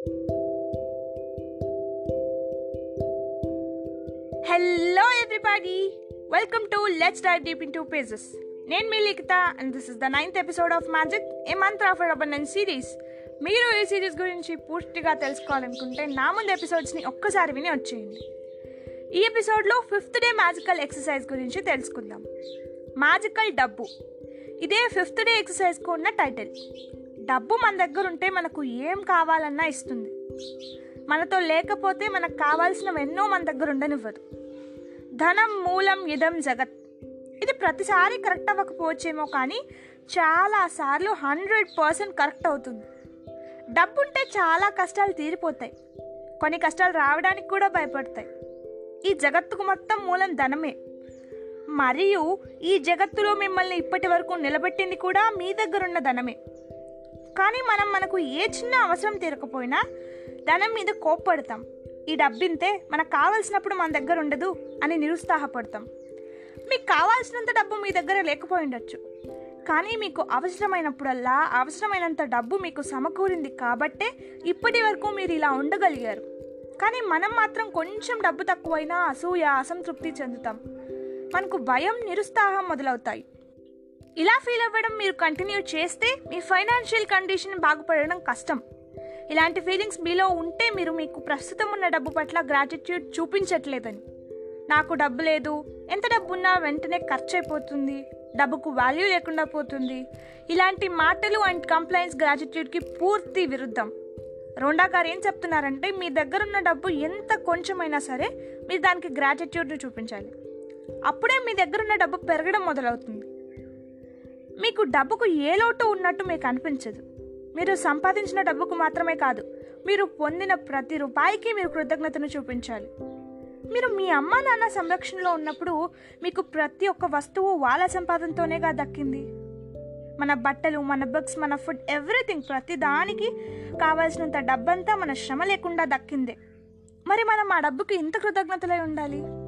Hello everybody welcome to let's dive deep into pages నేను మీ Likhitha and this is the ninth episode of magic a month of abundance series మీరు ఈ series గురించి పూర్తిగా తెలుసుకోవాలనుకుంటే నా ముందు ఎపిసోడ్స్ని ఒక్కసారి విని వచ్చేయండి. ఈ ఎపిసోడ్లో ఫిఫ్త్ డే మ్యాజికల్ ఎక్సర్సైజ్ గురించి తెలుసుకుందాం. మ్యాజికల్ డబ్బు. ఇదే ఫిఫ్త్ డే ఎక్సర్సైజ్కు ఉన్న టైటిల్ డబ్బు మన దగ్గర ఉంటే మనకు ఏం కావాలన్నా ఇస్తుంది. మనతో లేకపోతే మనకు కావాల్సినవి ఎన్నో మన దగ్గర ఉండనివ్వదు. ధనం మూలం ఇదం జగత్. ఇది ప్రతిసారి కరెక్ట్ అవ్వకపోవచ్చేమో కానీ చాలాసార్లు హండ్రెడ్ పర్సెంట్ కరెక్ట్ అవుతుంది. డబ్బు ఉంటే చాలా కష్టాలు తీరిపోతాయి. కొన్ని కష్టాలు రావడానికి కూడా భయపడతాయి. ఈ జగత్తుకు మొత్తం మూలం ధనమే. మరియు ఈ జగత్తులో మిమ్మల్ని ఇప్పటి వరకు నిలబెట్టింది కూడా మీ దగ్గర ఉన్న ధనమే. కానీ మనం మనకు ఏ చిన్న అవసరం తీరకపోయినా ధనం మీద కోప్పడతాం. ఈ డబ్బింతే మనకు కావాల్సినప్పుడు మన దగ్గర ఉండదు అని నిరుత్సాహపడతాం. మీకు కావాల్సినంత డబ్బు మీ దగ్గర లేకపోయి ఉండొచ్చు. కానీ మీకు అవసరమైనప్పుడల్లా అవసరమైనంత డబ్బు మీకు సమకూరింది కాబట్టే ఇప్పటి వరకు మీరు ఇలా ఉండగలిగారు. కానీ మనం మాత్రం కొంచెం డబ్బు తక్కువైనా అసూయ అసంతృప్తి చెందుతాం. మనకు భయం నిరుత్సాహం మొదలవుతాయి. ఇలా ఫీల్ అవ్వడం మీరు కంటిన్యూ చేస్తే మీ ఫైనాన్షియల్ కండిషన్ బాగుపడడం కష్టం. ఇలాంటి ఫీలింగ్స్ మీలో ఉంటే మీరు మీకు ప్రస్తుతం ఉన్న డబ్బు పట్ల గ్రాటిట్యూడ్ చూపించట్లేదని. నాకు డబ్బు లేదు ఎంత డబ్బు ఉన్నా వెంటనే ఖర్చు అయిపోతుంది డబ్బుకు వాల్యూ లేకుండా పోతుంది. ఇలాంటి మాటలు అండ్ కంప్లైంట్స్ గ్రాటిట్యూడ్కి పూర్తి విరుద్ధం. రోండా గారు ఏం చెప్తున్నారంటే మీ దగ్గర ఉన్న డబ్బు ఎంత కొంచెమైనా సరే మీరు దానికి గ్రాటిట్యూడ్ని చూపించాలి. అప్పుడే మీ దగ్గర ఉన్న డబ్బు పెరగడం మొదలవుతుంది. మీకు డబ్బుకు ఏ లోటు ఉన్నట్టు మీకు అనిపించదు. మీరు సంపాదించిన డబ్బుకు మాత్రమే కాదు మీరు పొందిన ప్రతి రూపాయికి మీరు కృతజ్ఞతను చూపించాలి. మీరు మీ అమ్మ నాన్న సంరక్షణలో ఉన్నప్పుడు మీకు ప్రతి ఒక్క వస్తువు వాళ్ళ సంపాదనతోనేగా దక్కింది. మన బట్టలు మన బుక్స్ మన ఫుడ్ ఎవ్రీథింగ్ ప్రతి దానికి కావాల్సినంత డబ్బంతా మన శ్రమ లేకుండా దక్కిందే. మరి మనం ఆ డబ్బుకి ఇంత కృతజ్ఞతలై ఉండాలి?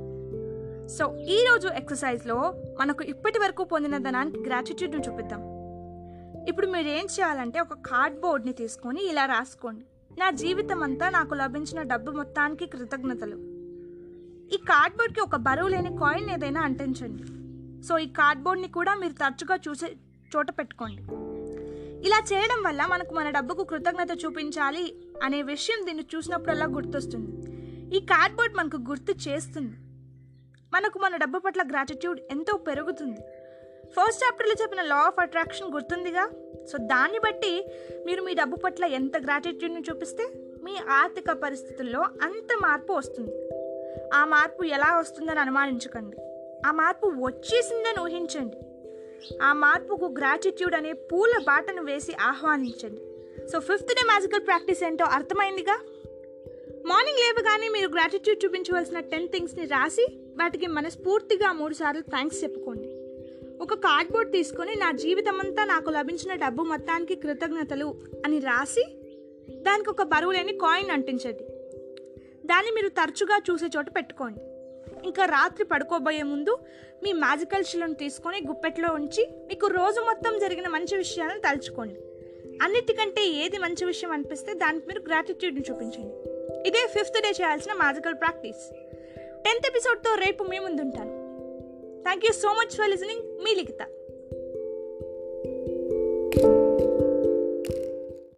సో ఈరోజు ఎక్సర్సైజ్లో మనకు ఇప్పటి వరకు పొందిన ధనానికి గ్రాటిట్యూడ్ను చూపిద్దాం. ఇప్పుడు మీరు ఏం చేయాలంటే ఒక కార్డ్బోర్డ్ని తీసుకొని ఇలా రాసుకోండి. నా జీవితం అంతా నాకు లభించిన డబ్బు మొత్తానికి కృతజ్ఞతలు. ఈ కార్డ్బోర్డ్కి ఒక బరువు లేని కాయిన్ ఏదైనా అంటించండి. సో ఈ కార్డ్బోర్డ్ని కూడా మీరు తరచుగా చూసే చోట పెట్టుకోండి. ఇలా చేయడం వల్ల మనకు మన డబ్బుకు కృతజ్ఞత చూపించాలి అనే విషయం దీన్ని చూసినప్పుడల్లా గుర్తొస్తుంది. ఈ కార్డ్బోర్డ్ మనకు గుర్తు చేస్తుంది. మనకు మన డబ్బు పట్ల గ్రాటిట్యూడ్ ఎంతో పెరుగుతుంది. ఫస్ట్ చాప్టర్లో చెప్పిన లా ఆఫ్ అట్రాక్షన్ గుర్తుందిగా? సో దాన్ని బట్టి మీరు మీ డబ్బు పట్ల ఎంత గ్రాటిట్యూడ్ని చూపిస్తే మీ ఆర్థిక పరిస్థితుల్లో అంత మార్పు వస్తుంది. ఆ మార్పు ఎలా వస్తుందని అనుమానించకండి. ఆ మార్పు వచ్చేసిందని ఊహించండి. ఆ మార్పుకు గ్రాటిట్యూడ్ అనే పూల బాటను వేసి ఆహ్వానించండి. So fifth day magical practice ఏంటో అర్థమైందిగా? మార్నింగ్ లేవగానే మీరు గ్రాటిట్యూడ్ చూపించవలసిన టెన్ థింగ్స్ని రాసి వాటికి మనస్ఫూర్తిగా మూడుసార్లు థ్యాంక్స్ చెప్పుకోండి. ఒక కార్డ్బోర్డ్ తీసుకొని నా జీవితం అంతా నాకు లభించిన డబ్బు మొత్తానికి కృతజ్ఞతలు అని రాసి దానికి ఒక బరువు లేని కాయిన్ అంటించండి. దాన్ని మీరు తరచుగా చూసే చోట పెట్టుకోండి. ఇంకా రాత్రి పడుకోబోయే ముందు మీ మ్యాజికల్ షిలను తీసుకొని గుప్పెట్లో ఉంచి మీకు రోజు మొత్తం జరిగిన మంచి విషయాలను తలుచుకోండి. అన్నిటికంటే ఏది మంచి విషయం అనిపిస్తే దానికి మీరు గ్రాటిట్యూడ్ని చూపించండి. ఇదే ఫిఫ్త్ డే చేయాల్సిన మ్యాజికల్ ప్రాక్టీస్ టెన్త్ ఎపిసోడ్తో రేపు మీ ముందుంటాను. Thank you so much for listening me Likhita.